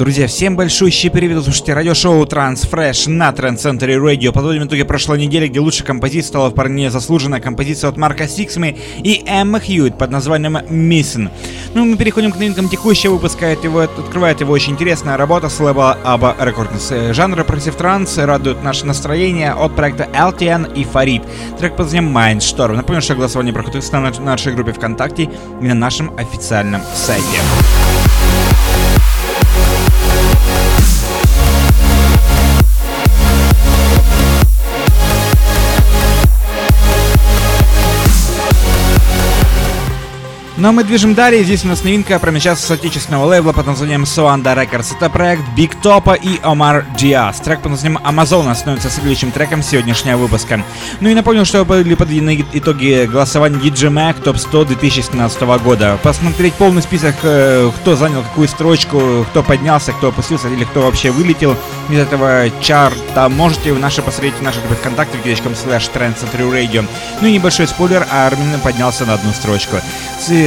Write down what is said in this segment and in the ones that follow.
Друзья, всем большущий привет, вы слушаете радиошоу Transfresh на Center Radio. Подводим итоги прошлой недели, где лучшей композицией стала вполне заслуженная композиция от Марка Сиксма и Эмма Хьюит под названием Missing. Ну, мы переходим к новинкам текущего выпуска. Его, открывает его очень интересная работа с лейбла Abora Records. Жанр progressive trance радует наше настроение от проекта LTN и Farid. Трек под названием Mindstorm. Напомню, что голосование проходит на нашей группе ВКонтакте и на нашем официальном сайте. Ну, а мы движем далее. Здесь у нас новинка промечается с отечественного лейбла под названием Suanda Records. Это проект Big Topa и Omar Diaz. Трек под названием Amazon становится следующим треком сегодняшнего выпуска. Ну и напомню, что были подведены итоги голосования DJ Mag Top 100 2017 года. Посмотреть полный список, э, кто занял какую строчку, кто поднялся, кто опустился или кто вообще вылетел из этого чарта, можете наши посмотреть в ВКонтакте, www.com slash radio. Ну и небольшой спойлер, Армин поднялся на одну строчку.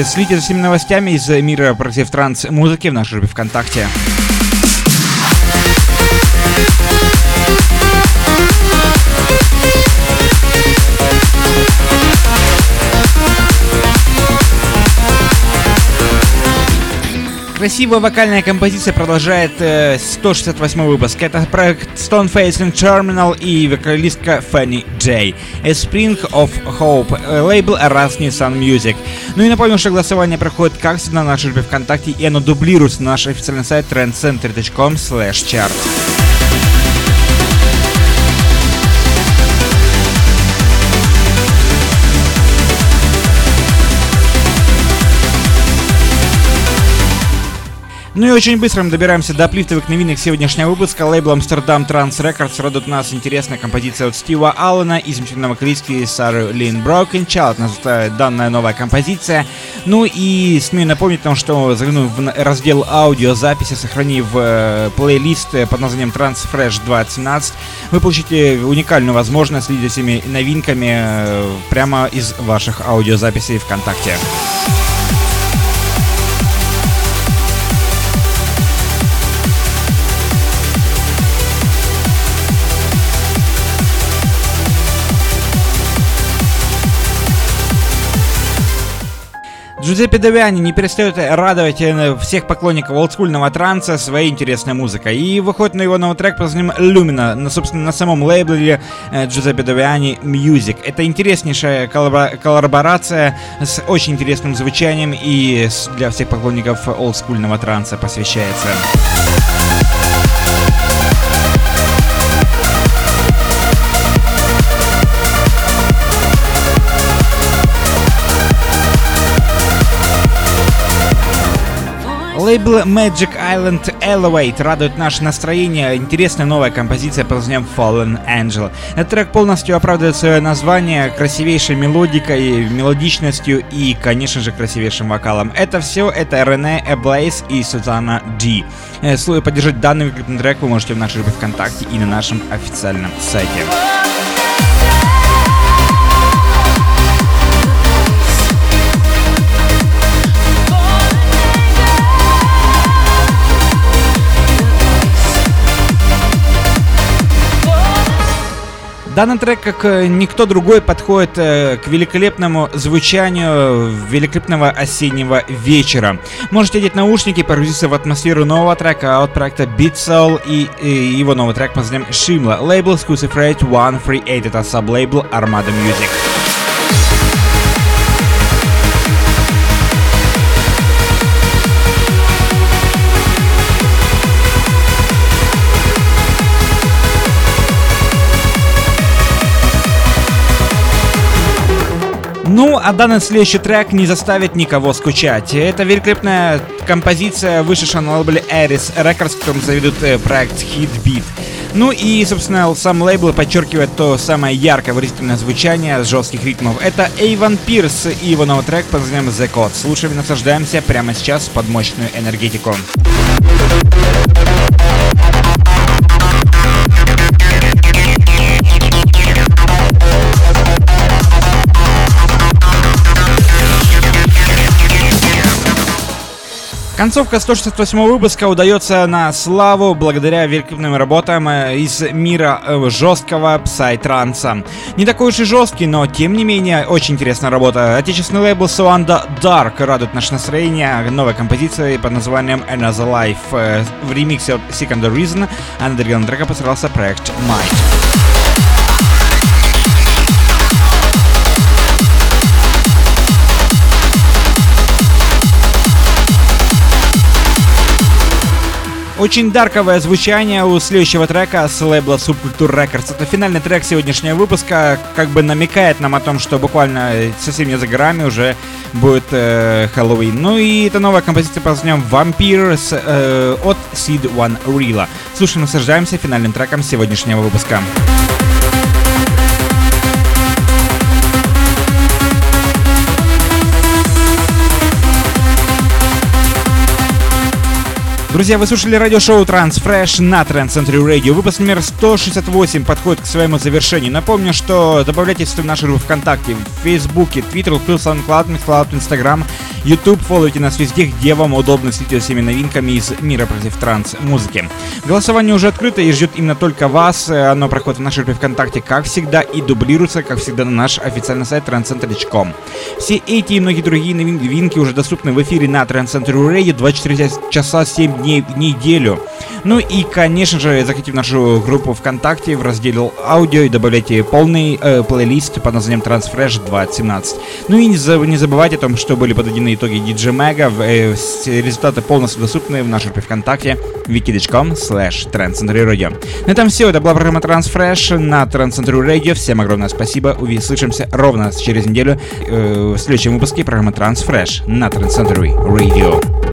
Следите за всеми новостями из мира против транс-музыки в нашей группе ВКонтакте. Красивая вокальная композиция продолжает э, 168 выпуск. Это проект Stoneface and Terminal и вокалистка Fanny J. A Spring of Hope. Э, лейбл Erasmus Sun Music. Ну и напомню, что голосование проходит как всегда на нашей группе ВКонтакте, и оно дублируется на наш официальный сайт trendcenter.com slash chart. Ну и очень быстро мы добираемся до плифтовых новинок сегодняшнего выпуска. Лейбл Amsterdam Trans Records радует нас интересная композиция от Стива Аллена и замечательной вокалистки Сары Лин Брокенчайлд. Называется данная новая композиция. Ну и смею напомнить том, что заглянув в раздел аудиозаписи, сохранив э, плейлист под названием Transfresh 2017, вы получите уникальную возможность следить за всеми новинками э, прямо из ваших аудиозаписей ВКонтакте. Джузеппе Давиани не перестает радовать э, всех поклонников олдскульного транса своей интересной музыкой. И выходит на его новый трек под названием Lumina, на, собственно, на самом лейбле э, Джузеппе Давиани Music. Это интереснейшая коллаборация с очень интересным звучанием и для всех поклонников олдскульного транса посвящается. Лейбл Magic Island Elevate радует наше настроение. Интересная новая композиция под названием Fallen Angel. Этот трек полностью оправдывает свое название красивейшей мелодикой, мелодичностью и, конечно же, красивейшим вокалом. Это все, это Рене Эблейс и Сузанна Ди. Э, поддержать данный трек вы можете в нашей группе ВКонтакте и на нашем официальном сайте. Данный трек, как э, никто другой, подходит э, к великолепному звучанию великолепного осеннего вечера. Можете одеть наушники, погрузиться в атмосферу нового трека от проекта Beat Soul и, и его новый трек под названием Shimla. Лейбл Exclusive Rate 138, это саблейбл Armada Music. Ну, а данный следующий трек не заставит никого скучать. Это великолепная композиция, вышедшая на лейбле Aris Records, которым заведут э, проект Hit Beat. Ну и, собственно, сам лейбл подчеркивает то самое яркое выразительное звучание жестких ритмов. Это Эйван Пирс и его новый трек под названием The Code. Слушаем и наслаждаемся прямо сейчас под мощную энергетику. Концовка 168 выпуска удается на славу благодаря великолепным работам э, из мира э, жесткого псай-транса. Не такой уж и жесткий, но тем не менее очень интересная работа. Отечественный лейбл Suanda Dark радует наше настроение новой композицией под названием Another Life. Э, в ремиксе Second Reason, а оригинальным треком постарался проект Might. Очень дарковое звучание у следующего трека с лейбла Subculture Records. Это финальный трек сегодняшнего выпуска, как бы намекает нам о том, что буквально совсем не за горами уже будет э, Хэллоуин. Ну и это новая композиция под названием Vampire э, от Seed One Real. Слушаем, наслаждаемся финальным треком сегодняшнего выпуска. Друзья, вы слушали радиошоу Transfresh на Trend Radio. Выпуск номер 168 подходит к своему завершению. Напомню, что добавляйтесь в нашу группу ВКонтакте, в Фейсбуке, Твиттер, SoundCloud, Mixcloud, Instagram, YouTube. Фолловите нас везде, где вам удобно следить всеми новинками из мира против транс-музыки. Голосование уже открыто и ждет именно только вас. Оно проходит в нашей группе ВКонтакте, как всегда, и дублируется, как всегда, на наш официальный сайт transcenter.com. Все эти и многие другие новинки уже доступны в эфире на Trend Radio 24 часа 7 дней в неделю. Ну и, конечно же, заходите в нашу группу ВКонтакте в разделе аудио и добавляйте полный э, плейлист под названием Transfresh 2017. Ну и не, за, не забывайте о том, что были подведены итоги DJ Mega. Э, результаты полностью доступны в нашей группе ВКонтакте wiki.com slash Radio. На этом все. Это была программа Transfresh на Transcentury Radio. Всем огромное спасибо. Услышимся ровно через неделю э, в следующем выпуске программы Transfresh на Transcentury Radio.